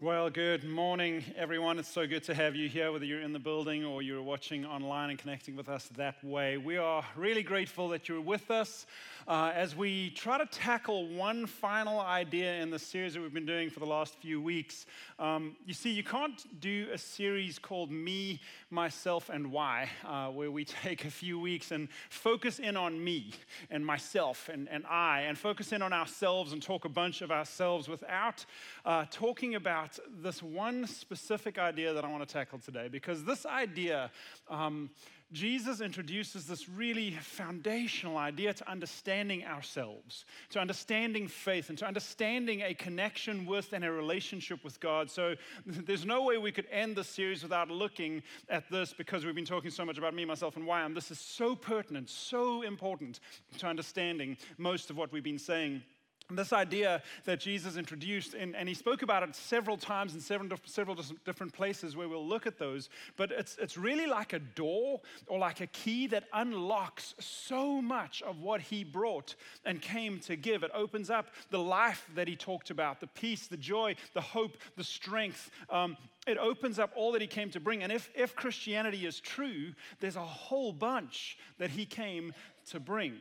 Well, good morning, everyone. It's so good to have you here, whether you're in the building or you're watching online and connecting with us that way. We are really grateful that you're with us uh, as we try to tackle one final idea in the series that we've been doing for the last few weeks. Um, you see, you can't do a series called Me, Myself, and Why, uh, where we take a few weeks and focus in on me and myself and, and I, and focus in on ourselves and talk a bunch of ourselves without uh, talking about about this one specific idea that I want to tackle today because this idea, um, Jesus introduces this really foundational idea to understanding ourselves, to understanding faith, and to understanding a connection with and a relationship with God. So there's no way we could end this series without looking at this because we've been talking so much about me, myself, and why. And this is so pertinent, so important to understanding most of what we've been saying this idea that Jesus introduced, and, and, he spoke about it several times in several, several different places where we'll look at those, but it's, it's really like a door or like a key that unlocks so much of what he brought and came to give. It opens up the life that he talked about the peace, the joy, the hope, the strength. Um, it opens up all that he came to bring. And if, if Christianity is true, there's a whole bunch that he came to bring.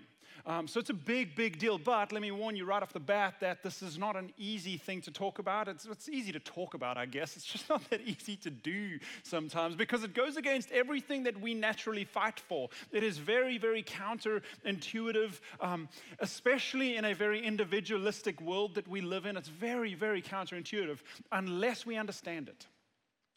Um, so it's a big, big deal. But let me warn you right off the bat that this is not an easy thing to talk about. It's, it's easy to talk about, I guess. It's just not that easy to do sometimes because it goes against everything that we naturally fight for. It is very, very counterintuitive, um, especially in a very individualistic world that we live in. It's very, very counterintuitive unless we understand it.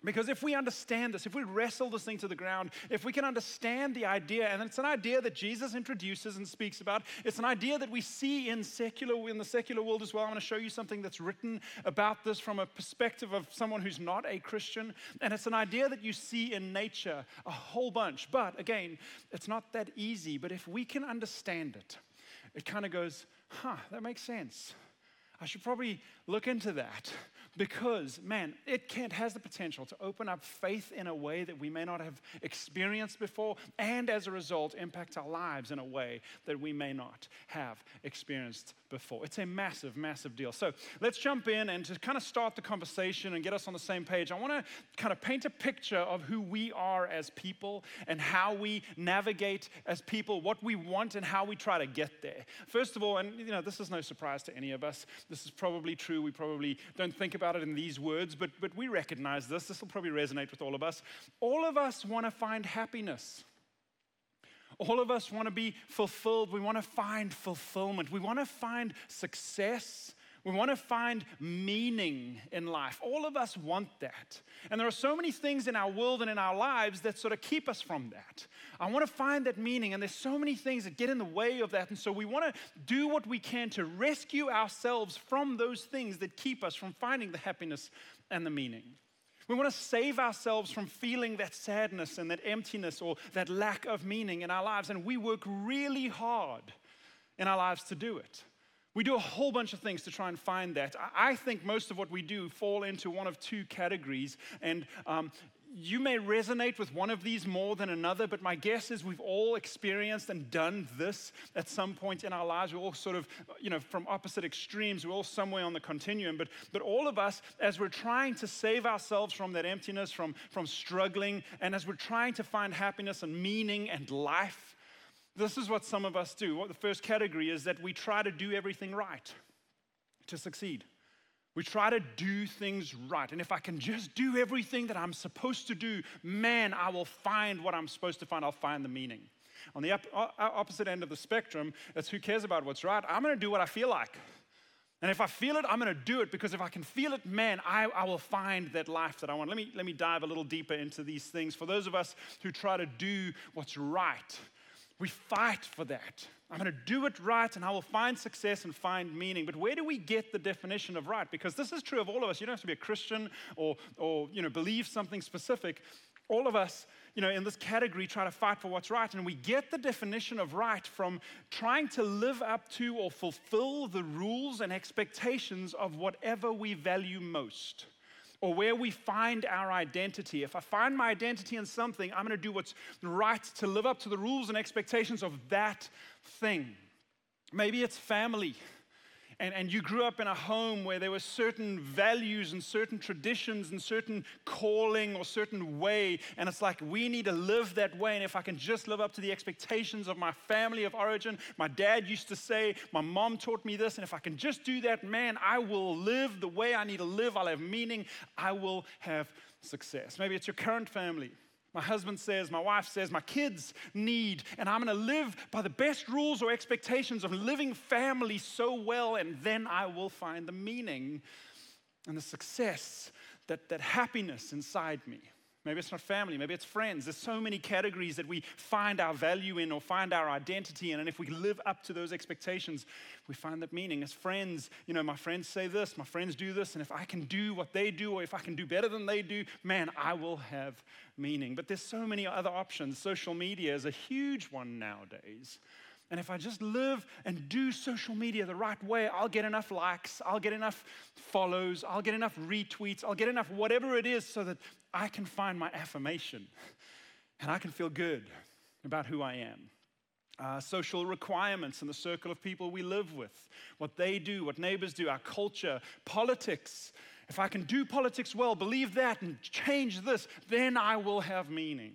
Because if we understand this, if we wrestle this thing to the ground, if we can understand the idea, and it's an idea that Jesus introduces and speaks about, it's an idea that we see in secular in the secular world as well. I'm going to show you something that's written about this from a perspective of someone who's not a Christian, and it's an idea that you see in nature a whole bunch. But again, it's not that easy. But if we can understand it, it kind of goes, huh, that makes sense. I should probably look into that because, man, it can, has the potential to open up faith in a way that we may not have experienced before, and as a result, impact our lives in a way that we may not have experienced before. It's a massive, massive deal. So let's jump in and to kind of start the conversation and get us on the same page. I want to kind of paint a picture of who we are as people and how we navigate as people, what we want and how we try to get there. First of all, and you know, this is no surprise to any of us. This is probably true. We probably don't think about it in these words, but, but we recognize this. This will probably resonate with all of us. All of us want to find happiness. All of us want to be fulfilled. We want to find fulfillment. We want to find success. We want to find meaning in life. All of us want that. And there are so many things in our world and in our lives that sort of keep us from that. I want to find that meaning, and there's so many things that get in the way of that. And so we want to do what we can to rescue ourselves from those things that keep us from finding the happiness and the meaning. We want to save ourselves from feeling that sadness and that emptiness or that lack of meaning in our lives. And we work really hard in our lives to do it. We do a whole bunch of things to try and find that. I think most of what we do fall into one of two categories. And um, you may resonate with one of these more than another, but my guess is we've all experienced and done this at some point in our lives. We're all sort of, you know, from opposite extremes. We're all somewhere on the continuum. But, but all of us, as we're trying to save ourselves from that emptiness, from, from struggling, and as we're trying to find happiness and meaning and life, this is what some of us do. What the first category is that we try to do everything right to succeed. We try to do things right. And if I can just do everything that I'm supposed to do, man, I will find what I'm supposed to find. I'll find the meaning. On the opposite end of the spectrum, it's who cares about what's right. I'm going to do what I feel like. And if I feel it, I'm going to do it because if I can feel it, man, I, I will find that life that I want. Let me, let me dive a little deeper into these things. For those of us who try to do what's right, we fight for that. I'm going to do it right and I will find success and find meaning. But where do we get the definition of right? Because this is true of all of us. You don't have to be a Christian or, or you know, believe something specific. All of us, you know, in this category try to fight for what's right. And we get the definition of right from trying to live up to or fulfill the rules and expectations of whatever we value most or where we find our identity. If I find my identity in something, I'm going to do what's right to live up to the rules and expectations of that thing. Maybe it's family. And, and you grew up in a home where there were certain values and certain traditions and certain calling or certain way, and it's like we need to live that way. And if I can just live up to the expectations of my family of origin, my dad used to say, my mom taught me this, and if I can just do that, man, I will live the way I need to live. I'll have meaning. I will have success. Maybe it's your current family. My husband says, my wife says, my kids need, and I'm gonna live by the best rules or expectations of living family so well, and then I will find the meaning and the success, that, that happiness inside me. Maybe it's not family, maybe it's friends. There's so many categories that we find our value in or find our identity in. And if we live up to those expectations, we find that meaning. As friends, you know, my friends say this, my friends do this, and if I can do what they do or if I can do better than they do, man, I will have meaning. But there's so many other options. Social media is a huge one nowadays. And if I just live and do social media the right way, I'll get enough likes, I'll get enough follows, I'll get enough retweets, I'll get enough whatever it is so that I can find my affirmation and I can feel good about who I am. Uh, social requirements in the circle of people we live with, what they do, what neighbors do, our culture, politics. If I can do politics well, believe that, and change this, then I will have meaning.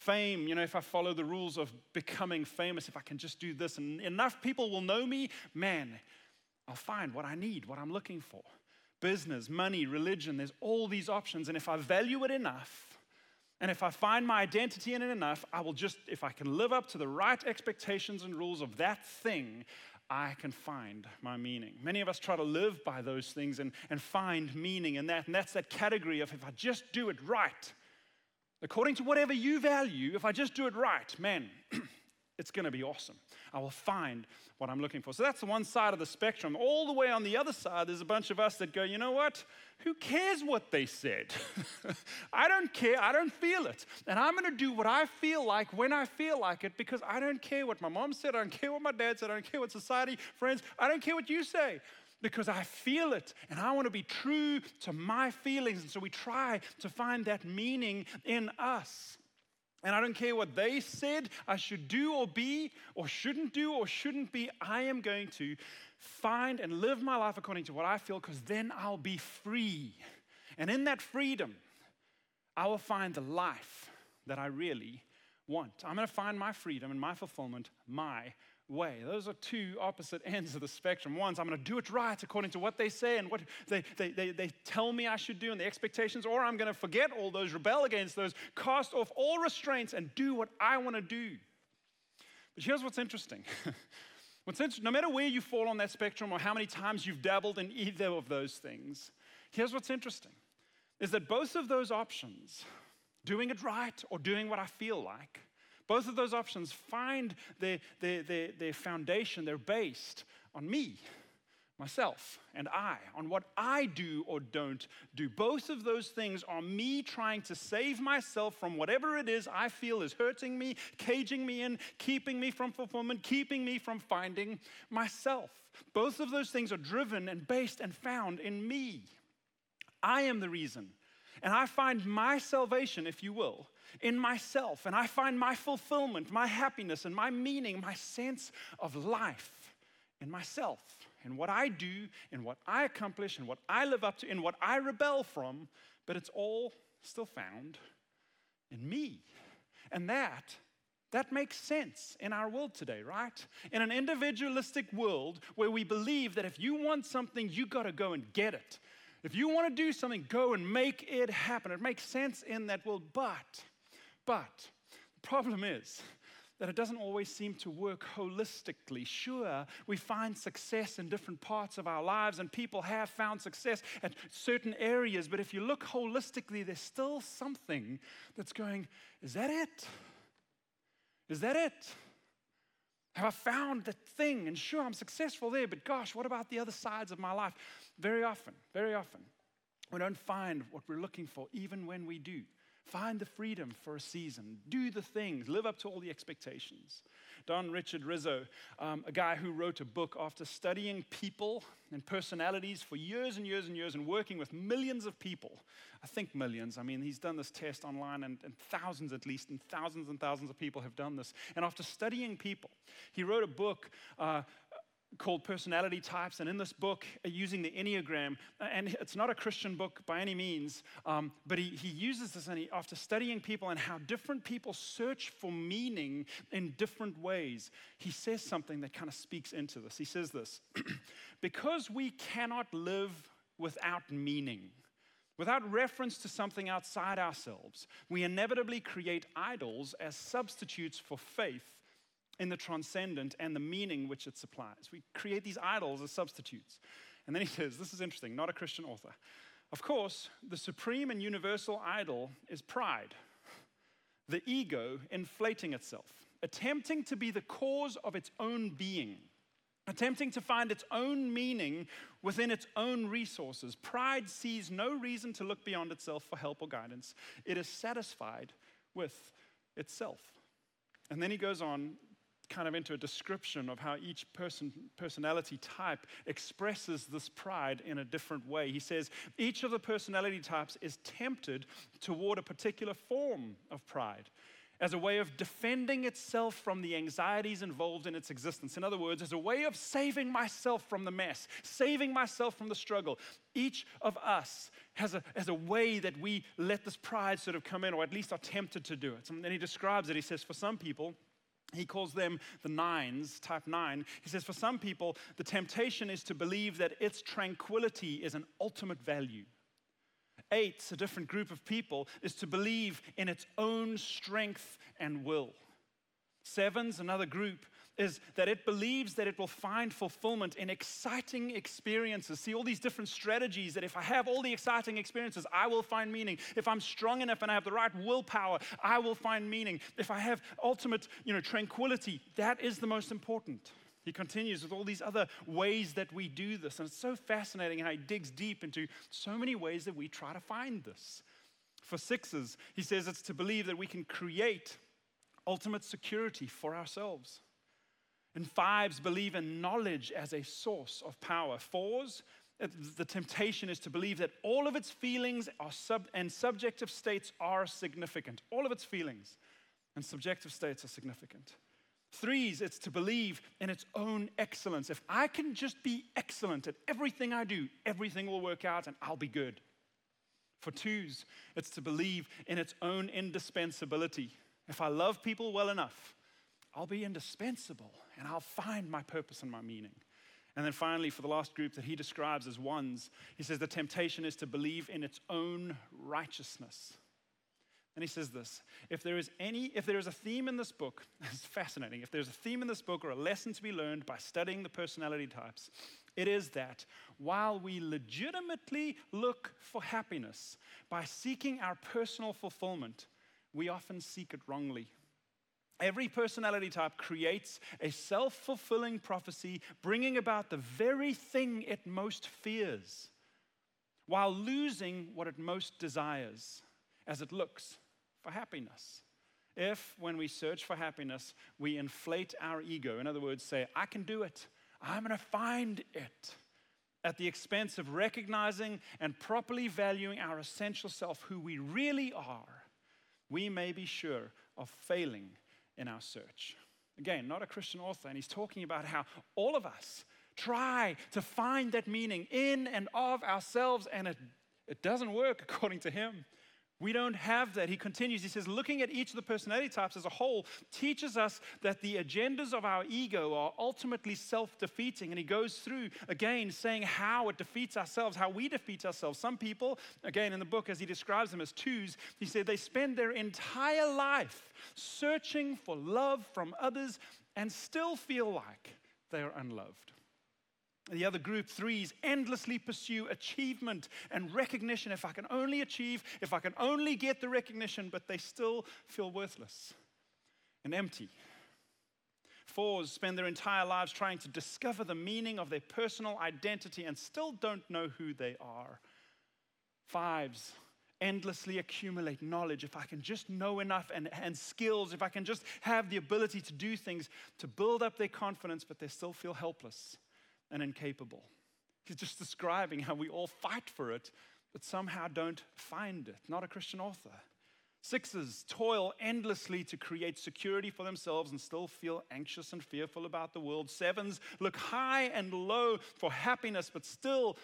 Fame, you know, if I follow the rules of becoming famous, if I can just do this and enough people will know me, man, I'll find what I need, what I'm looking for. Business, money, religion, there's all these options. And if I value it enough, and if I find my identity in it enough, I will just, if I can live up to the right expectations and rules of that thing, I can find my meaning. Many of us try to live by those things and, and find meaning in that. And that's that category of if I just do it right, according to whatever you value, if I just do it right, man, it's going to be awesome. I will find what I'm looking for. So that's the one side of the spectrum. All the way on the other side, there's a bunch of us that go, you know what? Who cares what they said? I don't care. I don't feel it. And I'm going to do what I feel like when I feel like it because I don't care what my mom said. I don't care what my dad said. I don't care what society, friends, I don't care what you say because I feel it and I want to be true to my feelings. And so we try to find that meaning in us. And I don't care what they said I should do or be, or shouldn't do or shouldn't be. I am going to find and live my life according to what I feel because then I'll be free. And in that freedom, I will find the life that I really want. I'm going to find my freedom and my fulfillment my way. Those are two opposite ends of the spectrum. One's I'm going to do it right according to what they say and what they, they, they, they tell me I should do and the expectations, or I'm going to forget all those, rebel against those, cast off all restraints, and do what I want to do. But here's what's interesting. what's interesting, no matter where you fall on that spectrum or how many times you've dabbled in either of those things, here's what's interesting is that both of those options, doing it right or doing what I feel like, both of those options find their, their, their, their foundation, they're based on me, myself, and I, on what I do or don't do. Both of those things are me trying to save myself from whatever it is I feel is hurting me, caging me in, keeping me from fulfillment, keeping me from finding myself. Both of those things are driven and based and found in me. I am the reason. And I find my salvation, if you will, in myself, and I find my fulfillment, my happiness, and my meaning, my sense of life in myself, in what I do, in what I accomplish, in what I live up to, in what I rebel from, but it's all still found in me. And that that makes sense in our world today, right? In an individualistic world where we believe that if you want something, you got to go and get it. If you want to do something, go and make it happen. It makes sense in that world, but but the problem is that it doesn't always seem to work holistically. Sure, we find success in different parts of our lives, and people have found success at certain areas, but if you look holistically, there's still something that's going, is that it? Is that it? Have I found that thing? And sure, I'm successful there, but gosh, what about the other sides of my life? Very often, very often, we don't find what we're looking for, even when we do. Find the freedom for a season. Do the things. Live up to all the expectations. Don Richard Riso, um, a guy who wrote a book after studying people and personalities for years and years and years and working with millions of people. I think millions. I mean, he's done this test online, and, and thousands at least, and thousands and thousands of people have done this. And after studying people, he wrote a book. Uh, called Personality Types, and in this book, uh, using the Enneagram, uh, and it's not a Christian book by any means, um, but he, he uses this and he, after studying people and how different people search for meaning in different ways, he says something that kind of speaks into this. He says this Because we cannot live without meaning, without reference to something outside ourselves, we inevitably create idols as substitutes for faith in the transcendent and the meaning which it supplies. We create these idols as substitutes. And then he says, This is interesting, not a Christian author. Of course, the supreme and universal idol is pride, the ego inflating itself, attempting to be the cause of its own being, attempting to find its own meaning within its own resources. Pride sees no reason to look beyond itself for help or guidance, it is satisfied with itself. And then he goes on kind of into a description of how each person, personality type expresses this pride in a different way. He says each of the personality types is tempted toward a particular form of pride as a way of defending itself from the anxieties involved in its existence. In other words, as a way of saving myself from the mess, saving myself from the struggle. Each of us has a, has a way that we let this pride sort of come in, or at least are tempted to do it. And then he describes it. He says, for some people, he calls them the nines, type nine. He says, for some people, the temptation is to believe that its tranquility is an ultimate value. Eight, a different group of people, is to believe in its own strength and will. Sevens, another group, is that it believes that it will find fulfillment in exciting experiences. See, all these different strategies that if I have all the exciting experiences, I will find meaning. If I'm strong enough and I have the right willpower, I will find meaning. If I have ultimate, you know, tranquility, that is the most important. He continues with all these other ways that we do this. And it's so fascinating how he digs deep into so many ways that we try to find this. For sixes, he says it's to believe that we can create ultimate security for ourselves. And fives believe in knowledge as a source of power. Fours, uh, the temptation is to believe that all of its feelings are sub- and subjective states are significant. All of its feelings and subjective states are significant. Threes, it's to believe in its own excellence. If I can just be excellent at everything I do, everything will work out and I'll be good. For twos, it's to believe in its own indispensability. If I love people well enough, I'll be indispensable and I'll find my purpose and my meaning. And then finally, for the last group that he describes as ones, he says the temptation is to believe in its own righteousness. And he says this if there is any, if there is a theme in this book, it's fascinating. If there's a theme in this book or a lesson to be learned by studying the personality types, it is that while we legitimately look for happiness by seeking our personal fulfillment, we often seek it wrongly. Every personality type creates a self fulfilling prophecy, bringing about the very thing it most fears, while losing what it most desires as it looks for happiness. If, when we search for happiness, we inflate our ego, in other words, say, I can do it, I'm to find it, at the expense of recognizing and properly valuing our essential self, who we really are, we may be sure of failing in our search. Again, not a Christian author, and he's talking about how all of us try to find that meaning in and of ourselves, and it, it doesn't work according to him. We don't have that. He continues, he says, looking at each of the personality types as a whole teaches us that the agendas of our ego are ultimately self defeating. And he goes through again saying how it defeats ourselves, how we defeat ourselves. Some people, again in the book, as he describes them as twos, he said they spend their entire life searching for love from others and still feel like they are unloved. The other group, threes, endlessly pursue achievement and recognition. If I can only achieve, if I can only get the recognition, but they still feel worthless and empty. Fours spend their entire lives trying to discover the meaning of their personal identity and still don't know who they are. Fives endlessly accumulate knowledge, if I can just know enough and, and skills, if I can just have the ability to do things to build up their confidence, but they still feel helpless and incapable. He's just describing how we all fight for it, but somehow don't find it. Not a Christian author. Sixes toil endlessly to create security for themselves and still feel anxious and fearful about the world. Sevens look high and low for happiness, but still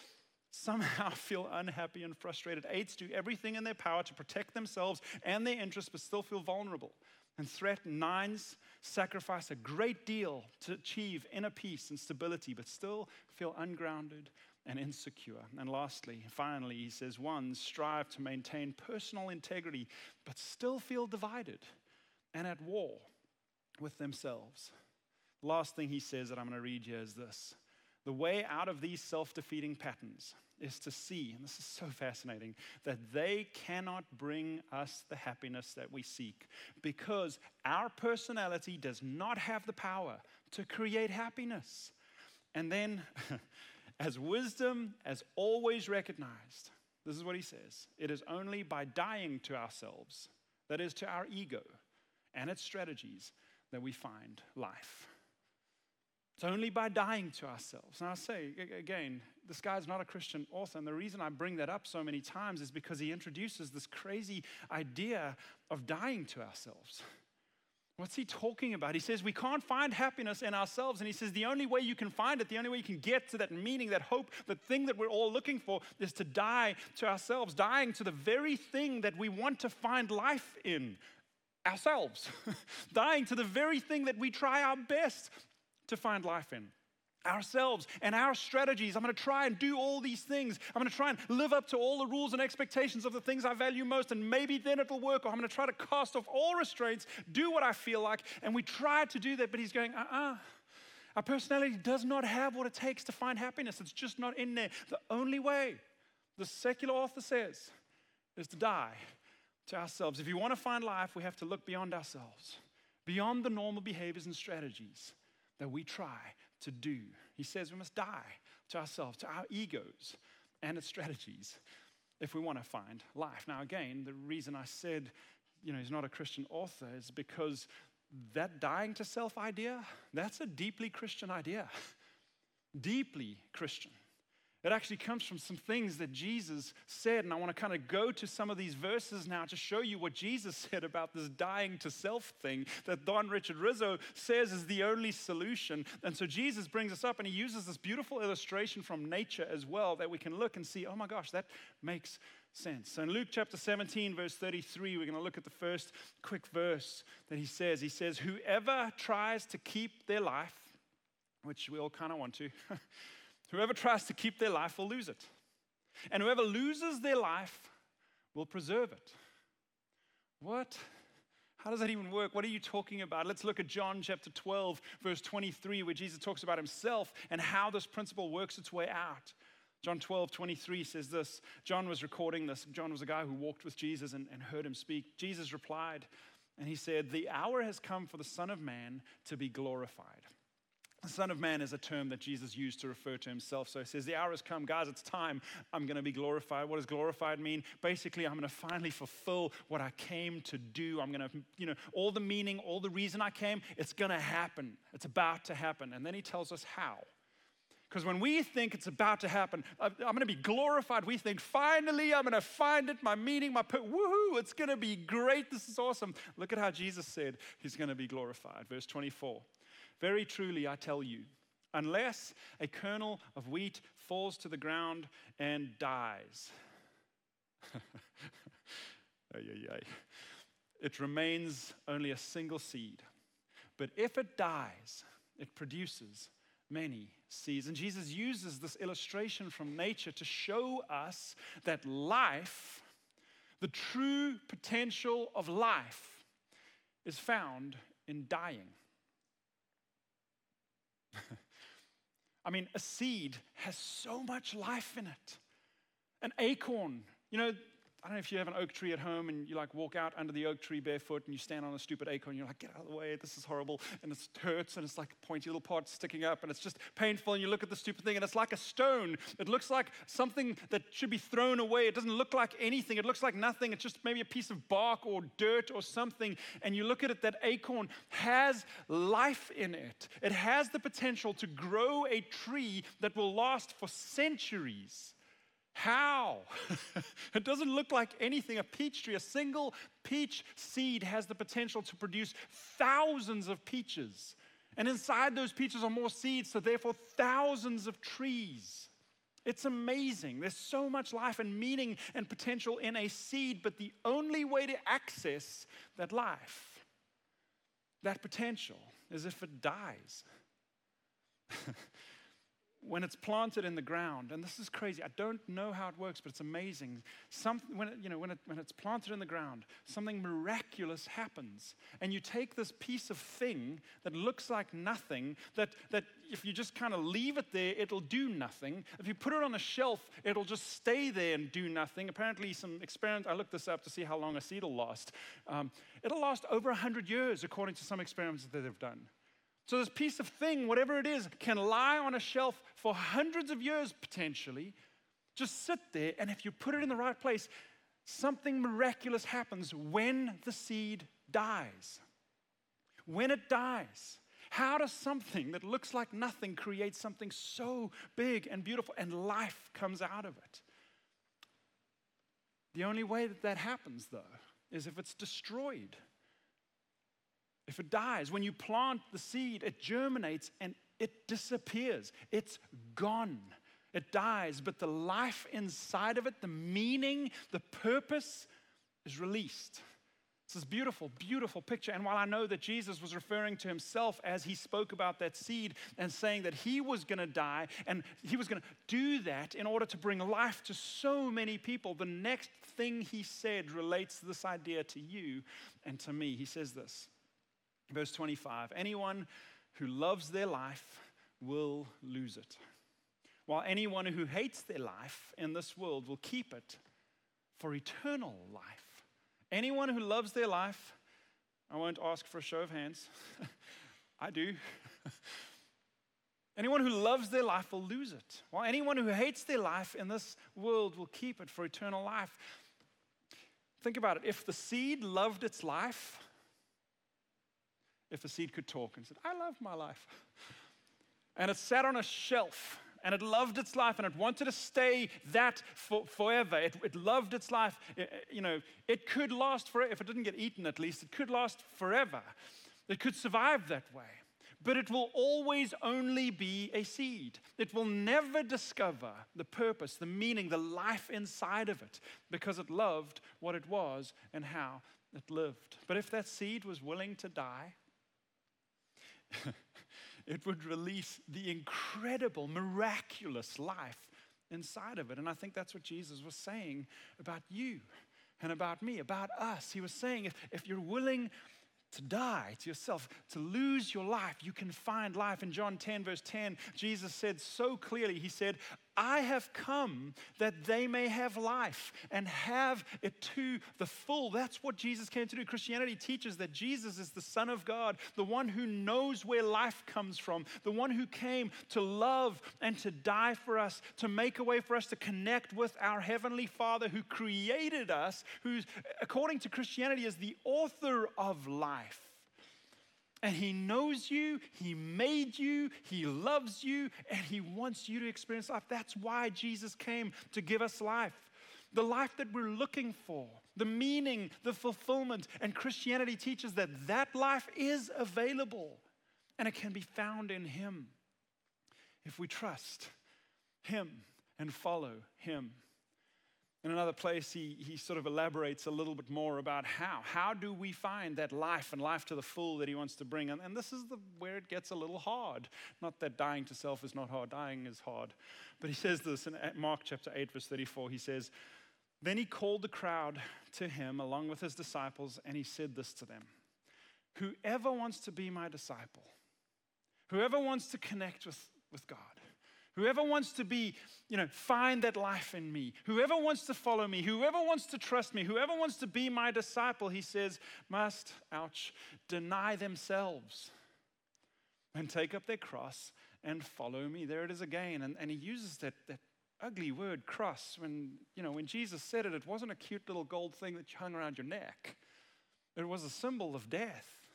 somehow feel unhappy and frustrated. Eights do everything in their power to protect themselves and their interests, but still feel vulnerable and threaten. Nines sacrifice a great deal to achieve inner peace and stability, but still feel ungrounded and insecure. And lastly, finally, he says, ones strive to maintain personal integrity, but still feel divided and at war with themselves. Last thing he says that I'm going to read here is this the way out of these self defeating patterns is to see, and this is so fascinating, that they cannot bring us the happiness that we seek because our personality does not have the power to create happiness. And then As wisdom as always recognized, this is what he says it is only by dying to ourselves, that is, to our ego and its strategies, that we find life. It's only by dying to ourselves. And I say again, this guy's not a Christian author. And the reason I bring that up so many times is because he introduces this crazy idea of dying to ourselves. What's he talking about? He says we can't find happiness in ourselves. And he says the only way you can find it, the only way you can get to that meaning, that hope, the thing that we're all looking for is to die to ourselves, dying to the very thing that we want to find life in ourselves, dying to the very thing that we try our best to find life in ourselves and our strategies. I'm going to try and do all these things. I'm going to try and live up to all the rules and expectations of the things I value most, and maybe then it'll work. Or I'm going to try to cast off all restraints, do what I feel like. And we try to do that, but he's going, uh uh-uh. uh Our personality does not have what it takes to find happiness. It's just not in there. The only way, the secular author says, is to die to ourselves. If you want to find life, we have to look beyond ourselves, beyond the normal behaviors and strategies that we try to do. He says we must die to ourselves, to our egos and its strategies if we want to find life. Now, again, the reason I said, you know, he's not a Christian author is because that dying to self idea, that's a deeply Christian idea. Deeply Christian. It actually comes from some things that Jesus said. And I want to kind of go to some of these verses now to show you what Jesus said about this dying to self thing that Don Richard Riso says is the only solution. And so Jesus brings us up and he uses this beautiful illustration from nature as well that we can look and see, oh my gosh, that makes sense. So in Luke chapter 17, verse 33, we're going to look at the first quick verse that he says. He says, Whoever tries to keep their life, which we all kind of want to, Whoever tries to keep their life will lose it. And whoever loses their life will preserve it. What? How does that even work? What are you talking about? Let's look at John chapter 12, verse 23, where Jesus talks about himself and how this principle works its way out. John 12, 23 says this. John was recording this. John was a guy who walked with Jesus and, and heard him speak. Jesus replied, and he said, The hour has come for the Son of Man to be glorified. The Son of Man is a term that Jesus used to refer to himself. So he says, The hour has come, guys, it's time. I'm going to be glorified. What does glorified mean? Basically, I'm going to finally fulfill what I came to do. I'm going to, you know, all the meaning, all the reason I came, it's going to happen. It's about to happen. And then he tells us how. Because when we think it's about to happen, I'm going to be glorified, we think, finally, I'm going to find it, my meaning, my put, woohoo, it's going to be great. This is awesome. Look at how Jesus said he's going to be glorified. Verse 24. Very truly, I tell you, unless a kernel of wheat falls to the ground and dies, it remains only a single seed. But if it dies, it produces many seeds. And Jesus uses this illustration from nature to show us that life, the true potential of life, is found in dying. I mean, a seed has so much life in it. An acorn, you know, I don't know if you have an oak tree at home and you like walk out under the oak tree barefoot and you stand on a stupid acorn and you're like, get out of the way, this is horrible. And it hurts and it's like pointy little parts sticking up and it's just painful. And you look at the stupid thing and it's like a stone. It looks like something that should be thrown away. It doesn't look like anything. It looks like nothing. It's just maybe a piece of bark or dirt or something. And you look at it, that acorn has life in it. It has the potential to grow a tree that will last for centuries. How? it doesn't look like anything. A peach tree, a single peach seed has the potential to produce thousands of peaches. And inside those peaches are more seeds, so therefore thousands of trees. It's amazing. There's so much life and meaning and potential in a seed, but the only way to access that life, that potential, is if it dies. when it's planted in the ground, and this is crazy, I don't know how it works, but it's amazing. Some, when, it, you know, when, it, when it's planted in the ground, something miraculous happens. And you take this piece of thing that looks like nothing, that, that if you just kind of leave it there, it'll do nothing. If you put it on a shelf, it'll just stay there and do nothing. Apparently, some experiments, I looked this up to see how long a seed will last. Um, it'll last over 100 years, according to some experiments that they've done. So, this piece of thing, whatever it is, can lie on a shelf for hundreds of years potentially, just sit there, and if you put it in the right place, something miraculous happens when the seed dies. When it dies, how does something that looks like nothing create something so big and beautiful and life comes out of it? The only way that that happens, though, is if it's destroyed. If it dies, when you plant the seed, it germinates and it disappears. It's gone. It dies, but the life inside of it, the meaning, the purpose is released. It's this beautiful, beautiful picture. And while I know that Jesus was referring to himself as he spoke about that seed and saying that he was going to die and he was going to do that in order to bring life to so many people, the next thing he said relates this idea to you and to me. He says this Verse 25 Anyone who loves their life will lose it, while anyone who hates their life in this world will keep it for eternal life. Anyone who loves their life, I won't ask for a show of hands. I do. anyone who loves their life will lose it, while anyone who hates their life in this world will keep it for eternal life. Think about it. If the seed loved its life, if a seed could talk and said, I love my life. And it sat on a shelf and it loved its life and it wanted to stay that for, forever. It, it loved its life. It, you know, it could last forever. If it didn't get eaten, at least, it could last forever. It could survive that way. But it will always only be a seed. It will never discover the purpose, the meaning, the life inside of it because it loved what it was and how it lived. But if that seed was willing to die, it would release the incredible, miraculous life inside of it. And I think that's what Jesus was saying about you and about me, about us. He was saying if, if you're willing to die to yourself, to lose your life, you can find life. In John 10, verse 10, Jesus said so clearly, He said, I have come that they may have life and have it to the full. That's what Jesus came to do. Christianity teaches that Jesus is the Son of God, the one who knows where life comes from, the one who came to love and to die for us, to make a way for us to connect with our Heavenly Father who created us, who, according to Christianity, is the author of life. And He knows you, He made you, He loves you, and He wants you to experience life. That's why Jesus came to give us life. The life that we're looking for, the meaning, the fulfillment. And Christianity teaches that that life is available and it can be found in Him if we trust Him and follow Him. In another place, he, he sort of elaborates a little bit more about how. How do we find that life and life to the full that he wants to bring? And, and this is the, where it gets a little hard. Not that dying to self is not hard, dying is hard. But he says this in Mark chapter 8, verse 34. He says, Then he called the crowd to him along with his disciples, and he said this to them Whoever wants to be my disciple, whoever wants to connect with, with God, Whoever wants to be, you know, find that life in me, whoever wants to follow me, whoever wants to trust me, whoever wants to be my disciple, he says, must, ouch, deny themselves and take up their cross and follow me. There it is again. And, and he uses that, that ugly word cross when, you know, when Jesus said it, it wasn't a cute little gold thing that you hung around your neck. It was a symbol of death.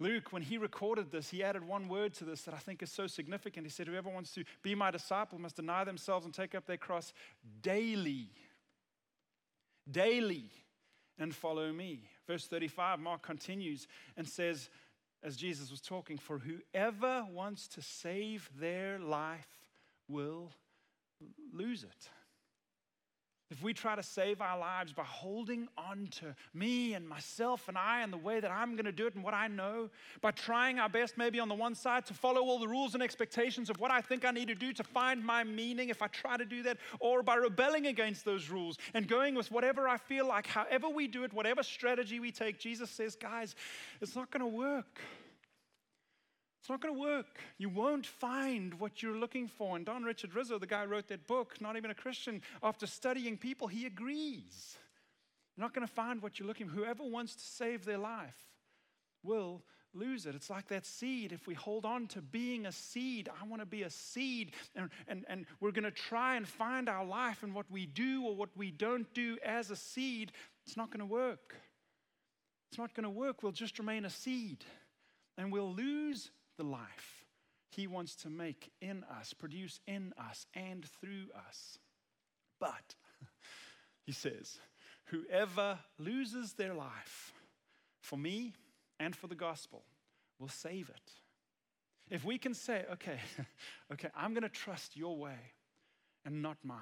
Luke, when he recorded this, he added one word to this that I think is so significant. He said, Whoever wants to be my disciple must deny themselves and take up their cross daily. Daily and follow me. Verse 35, Mark continues and says, as Jesus was talking, for whoever wants to save their life will lose it. If we try to save our lives by holding on to me and myself and I and the way that I'm going to do it and what I know, by trying our best, maybe on the one side, to follow all the rules and expectations of what I think I need to do to find my meaning, if I try to do that, or by rebelling against those rules and going with whatever I feel like, however we do it, whatever strategy we take, Jesus says, guys, it's not going to work. It's not going to work. You won't find what you're looking for. And Don Richard Riso, the guy who wrote that book, not even a Christian, after studying people, he agrees. You're not going to find what you're looking for. Whoever wants to save their life will lose it. It's like that seed. If we hold on to being a seed, I want to be a seed, and, and, and we're going to try and find our life and what we do or what we don't do as a seed, it's not going to work. It's not going to work. We'll just remain a seed and we'll lose the life He wants to make in us, produce in us, and through us. But, He says, whoever loses their life for me and for the gospel will save it. If we can say, okay, okay, I'm going to trust your way and not mine.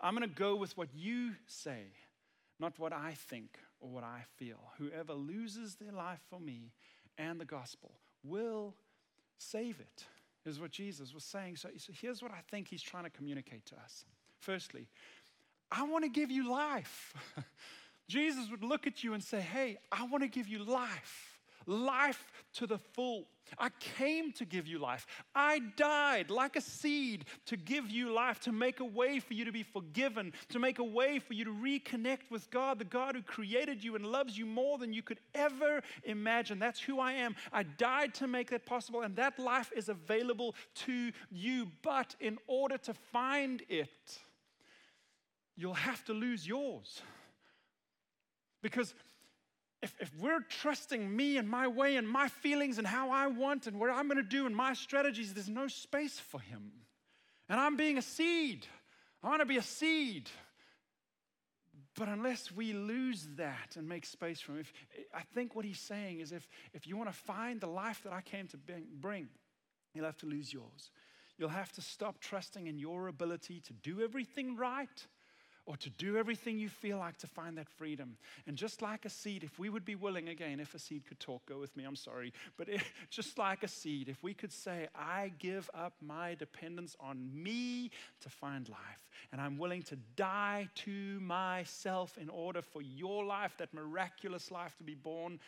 I'm going to go with what you say, not what I think or what I feel. Whoever loses their life for me and the gospel will save it, is what Jesus was saying. So, so here's what I think he's trying to communicate to us. Firstly, I want to give you life. Jesus would look at you and say, Hey, I want to give you life life to the full. I came to give you life. I died like a seed to give you life, to make a way for you to be forgiven, to make a way for you to reconnect with God, the God who created you and loves you more than you could ever imagine. That's who I am. I died to make that possible, and that life is available to you. But in order to find it, you'll have to lose yours. Because if, if we're trusting me and my way and my feelings and how I want and what I'm going to do and my strategies, there's no space for Him. And I'm being a seed. I want to be a seed. But unless we lose that and make space for Him, if, I think what He's saying is if, if you want to find the life that I came to bring, you'll have to lose yours. You'll have to stop trusting in your ability to do everything right or to do everything you feel like to find that freedom. And just like a seed, if we would be willing, again, if a seed could talk, go with me, I'm sorry, but if, just like a seed, if we could say, I give up my dependence on me to find life, and I'm willing to die to myself in order for your life, that miraculous life to be born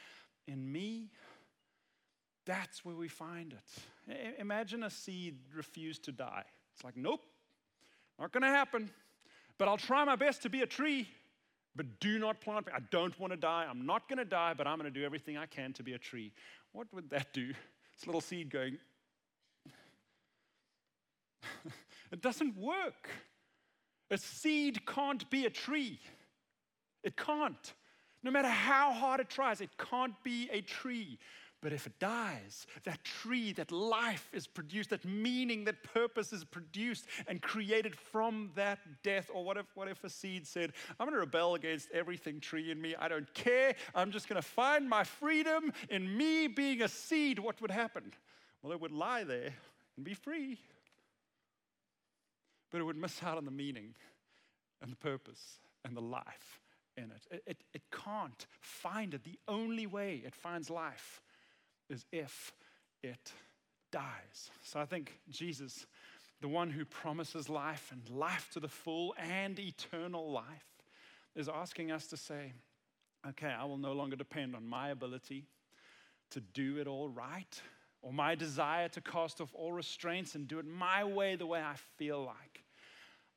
in me. That's where we find it. Imagine a seed refused to die. It's like, nope, not going to happen. But I'll try my best to be a tree, but do not plant me. I don't want to die. I'm not going to die, but I'm going to do everything I can to be a tree. What would that do? This little seed going, it doesn't work. A seed can't be a tree. It can't. No matter how hard it tries, it can't be a tree. But if it dies, that tree, that life is produced, that meaning, that purpose is produced and created from that death. Or what if, what if a seed said, I'm going to rebel against everything tree in me. I don't care. I'm just going to find my freedom in me being a seed. What would happen? Well, it would lie there and be free. But it would miss out on the meaning and the purpose and the life in it. It, it, it can't find it. The only way it finds life is if it dies. So I think Jesus, the one who promises life and life to the full and eternal life, is asking us to say, okay, I will no longer depend on my ability to do it all right or my desire to cast off all restraints and do it my way, the way I feel like.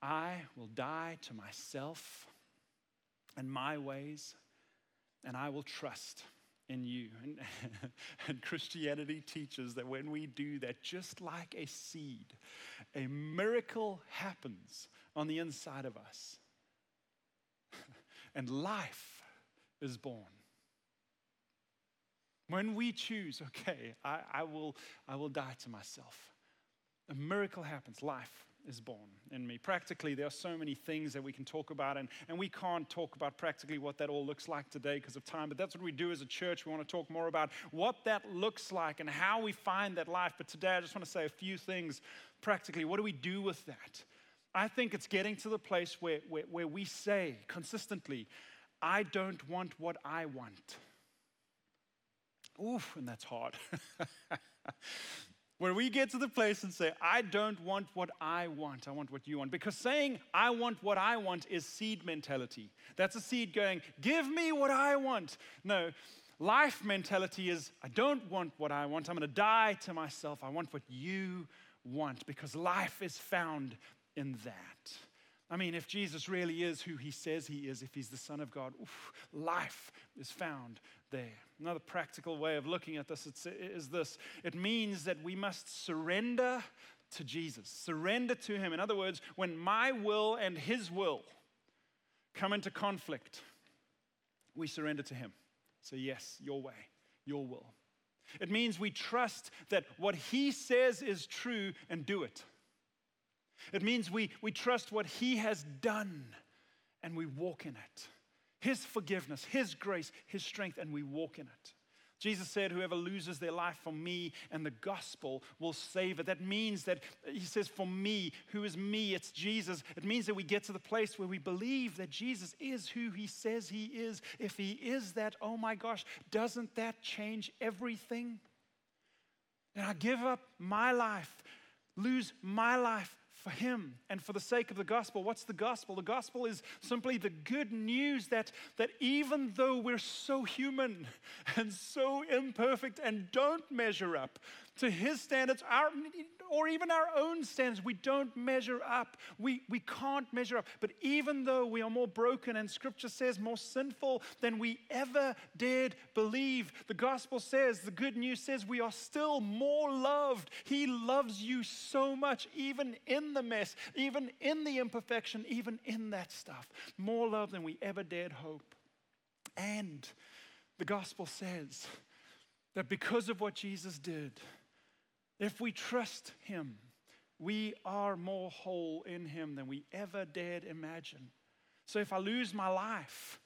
I will die to myself and my ways, and I will trust in you. And, and, Christianity teaches that when we do that, just like a seed, a miracle happens on the inside of us. and life is born. When we choose, okay, I, I, will, I will die to myself, a miracle happens. Life is born in me. Practically, there are so many things that we can talk about, and, and we can't talk about practically what that all looks like today because of time, but that's what we do as a church. We want to talk more about what that looks like and how we find that life. But today, I just want to say a few things practically. What do we do with that? I think it's getting to the place where, where, where we say consistently, I don't want what I want. Oof, and that's hard. where we get to the place and say, I don't want what I want, I want what you want. Because saying, I want what I want is seed mentality. That's a seed going, give me what I want. No, life mentality is, I don't want what I want, I'm gonna die to myself, I want what you want, because life is found in that. I mean, if Jesus really is who he says he is, if he's the Son of God, oof, life is found there. Another practical way of looking at this is this it means that we must surrender to Jesus, surrender to him. In other words, when my will and his will come into conflict, we surrender to him. So, yes, your way, your will. It means we trust that what he says is true and do it. It means we, we trust what he has done and we walk in it. His forgiveness, His grace, His strength, and we walk in it. Jesus said, Whoever loses their life for me and the gospel will save it. That means that He says, For me, who is me? It's Jesus. It means that we get to the place where we believe that Jesus is who He says He is. If He is that, oh my gosh, doesn't that change everything? And I give up my life, lose my life for him and for the sake of the gospel. What's the gospel? The gospel is simply the good news that, that even though we're so human and so imperfect and don't measure up to his standards, our, or even our own standards. We don't measure up. We, we can't measure up. But even though we are more broken and scripture says more sinful than we ever dared believe, the gospel says, the good news says we are still more loved. He loves you so much, even in the mess, even in the imperfection, even in that stuff. More love than we ever dared hope. And the gospel says that because of what Jesus did, if we trust Him, we are more whole in Him than we ever dared imagine. So if I lose my life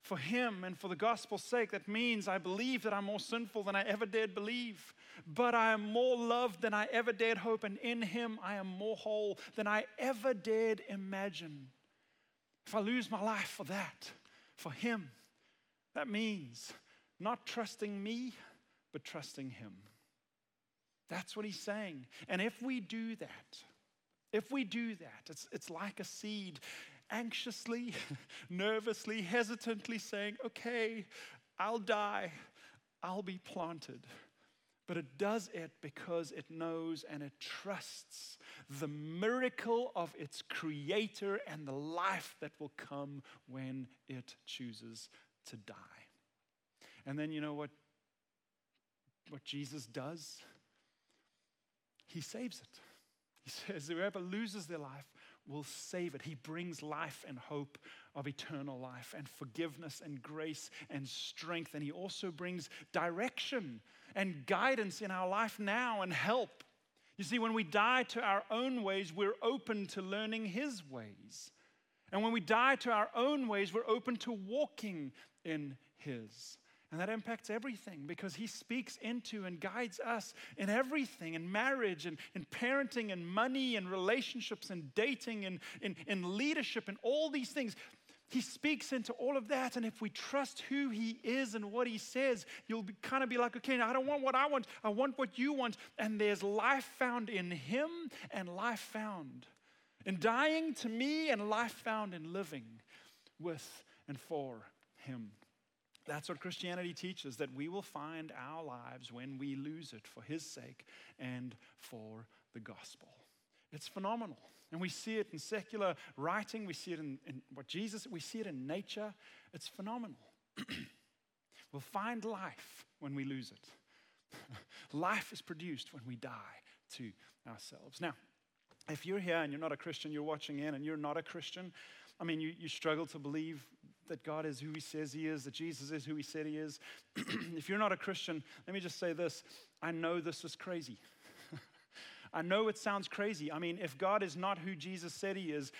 for Him and for the gospel's sake, that means I believe that I'm more sinful than I ever dared believe. But I am more loved than I ever dared hope, and in Him I am more whole than I ever dared imagine. If I lose my life for that, for Him, that means not trusting me, but trusting Him. That's what he's saying. And if we do that, if we do that, it's, it's like a seed anxiously, nervously, hesitantly saying, okay, I'll die, I'll be planted. But it does it because it knows and it trusts the miracle of its creator and the life that will come when it chooses to die. And then you know what, what Jesus does? He saves it. He says, Whoever loses their life will save it. He brings life and hope of eternal life and forgiveness and grace and strength. And He also brings direction and guidance in our life now and help. You see, when we die to our own ways, we're open to learning His ways. And when we die to our own ways, we're open to walking in His. And that impacts everything because he speaks into and guides us in everything in marriage and in parenting and money and relationships and dating and in, in leadership and all these things. He speaks into all of that. And if we trust who he is and what he says, you'll be, kind of be like, okay, I don't want what I want, I want what you want. And there's life found in him and life found in dying to me and life found in living with and for him. That's what Christianity teaches that we will find our lives when we lose it for His sake and for the gospel. It's phenomenal. And we see it in secular writing, we see it in, in what Jesus, we see it in nature. It's phenomenal. we'll find life when we lose it. life is produced when we die to ourselves. Now, if you're here and you're not a Christian, you're watching in and you're not a Christian, I mean, you, you struggle to believe that God is who He says He is, that Jesus is who He said He is. if you're not a Christian, let me just say this I know this is crazy. I know it sounds crazy. I mean, if God is not who Jesus said He is,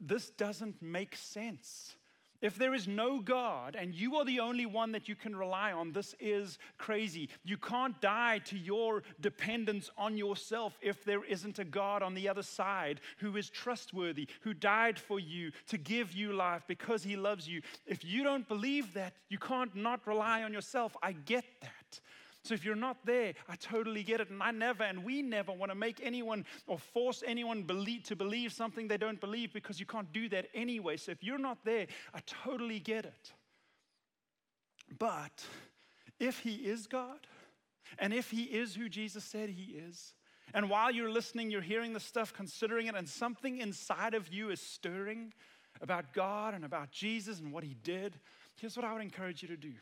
this doesn't make sense. If there is no God and you are the only one that you can rely on, this is crazy. You can't die to your dependence on yourself if there isn't a God on the other side who is trustworthy, who died for you to give you life because he loves you. If you don't believe that, you can't not rely on yourself. I get that. So if you're not there, I totally get it. And I never, and we never want to make anyone or force anyone believe, to believe something they don't believe because you can't do that anyway. So if you're not there, I totally get it. But if He is God, and if He is who Jesus said He is, and while you're listening, you're hearing the stuff, considering it, and something inside of you is stirring about God and about Jesus and what He did, here's what I would encourage you to do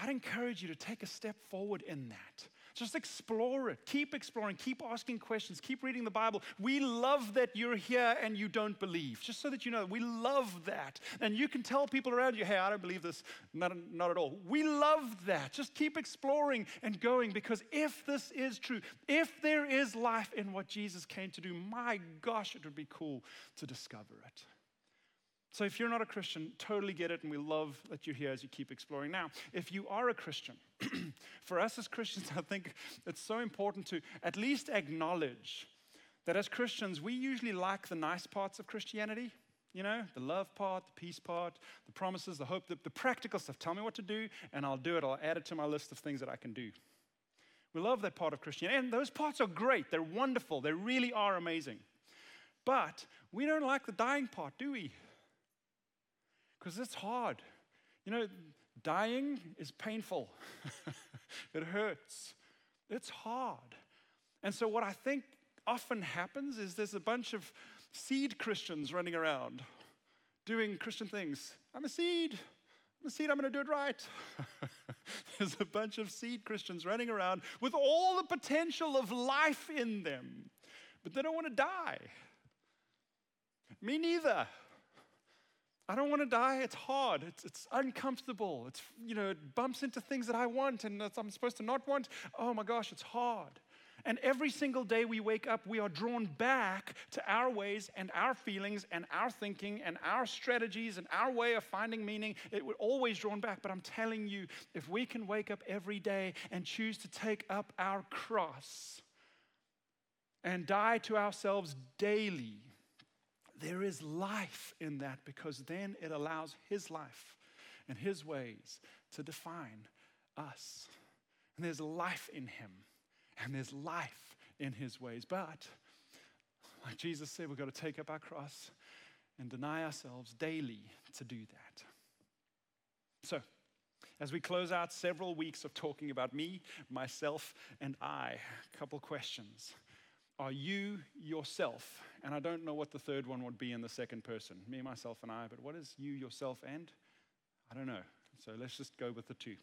I'd encourage you to take a step forward in that. Just explore it. Keep exploring. Keep asking questions. Keep reading the Bible. We love that you're here and you don't believe. Just so that you know, we love that. And you can tell people around you, hey, I don't believe this. Not, not at all. We love that. Just keep exploring and going because if this is true, if there is life in what Jesus came to do, my gosh, it would be cool to discover it. So if you're not a Christian, totally get it, and we love that you're here as you keep exploring. Now, if you are a Christian, for us as Christians, I think it's so important to at least acknowledge that as Christians, we usually like the nice parts of Christianity. You know, the love part, the peace part, the promises, the hope, the, the practical stuff. Tell me what to do, and I'll do it. I'll add it to my list of things that I can do. We love that part of Christianity, and those parts are great. They're wonderful. They really are amazing. But we don't like the dying part, do we? Because it's hard. You know, dying is painful, it hurts, it's hard. And so, what I think often happens is there's a bunch of seed Christians running around doing Christian things. I'm a seed. I'm a seed, I'm going to do it right. There's a bunch of seed Christians running around with all the potential of life in them, but they don't want to die. Me neither. I don't want to die. It's hard. It's, it's uncomfortable. It's, you know, it bumps into things that I want and that I'm supposed to not want. Oh my gosh, it's hard. And every single day we wake up, we are drawn back to our ways and our feelings and our thinking and our strategies and our way of finding meaning. It, we're always drawn back. But I'm telling you, if we can wake up every day and choose to take up our cross and die to ourselves daily, there is life in that because then it allows His life and His ways to define us. And there's life in Him, and there's life in His ways. But, like Jesus said, we've got to take up our cross and deny ourselves daily to do that. So, as we close out several weeks of talking about me, myself, and I, a couple questions. Are you yourself? And I don't know what the third one would be in the second person, me, myself, and I, but what is you, yourself, and? I don't know. So let's just go with the two.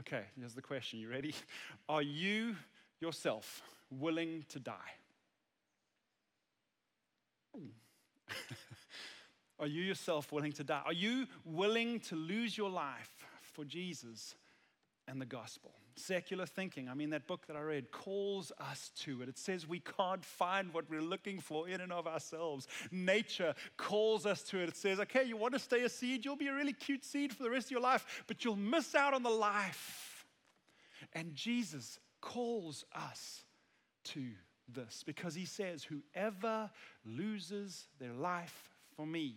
Okay, here's the question. You ready? Are you yourself willing to die? Are you yourself willing to die? Are you willing to lose your life for Jesus and the gospel? secular thinking. I mean, that book that I read calls us to it. It says we can't find what we're looking for in and of ourselves. Nature calls us to it. It says, okay, you want to stay a seed, you'll be a really cute seed for the rest of your life, but you'll miss out on the life. And Jesus calls us to this because he says, whoever loses their life for me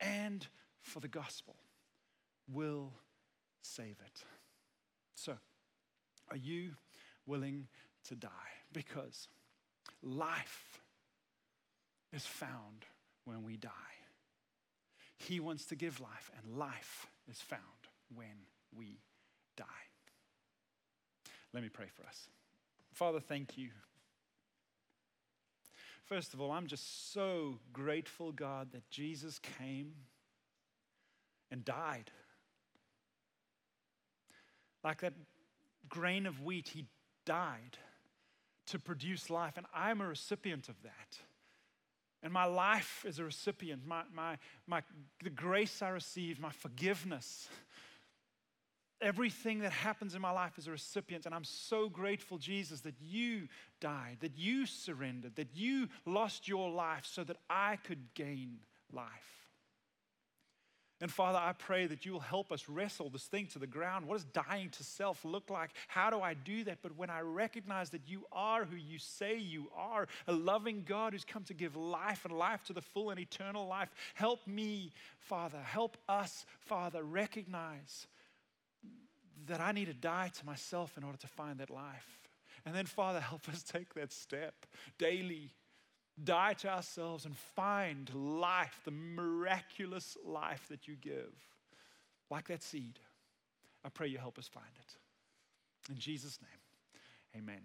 and for the gospel will save it. So, are you willing to die? Because life is found when we die. He wants to give life, and life is found when we die. Let me pray for us. Father, thank you. First of all, I'm just so grateful, God, that Jesus came and died. Like that grain of wheat, he died to produce life. And I'm a recipient of that. And my life is a recipient, my, my, my, the grace I receive, my forgiveness, everything that happens in my life is a recipient. And I'm so grateful, Jesus, that you died, that you surrendered, that you lost your life so that I could gain life. And Father, I pray that you will help us wrestle this thing to the ground. What does dying to self look like? How do I do that? But when I recognize that you are who you say you are, a loving God who's come to give life and life to the full and eternal life, help me, Father, help us, Father, recognize that I need to die to myself in order to find that life. And then, Father, help us take that step daily die to ourselves and find life, the miraculous life that you give, like that seed. I pray you help us find it. In Jesus' name, amen.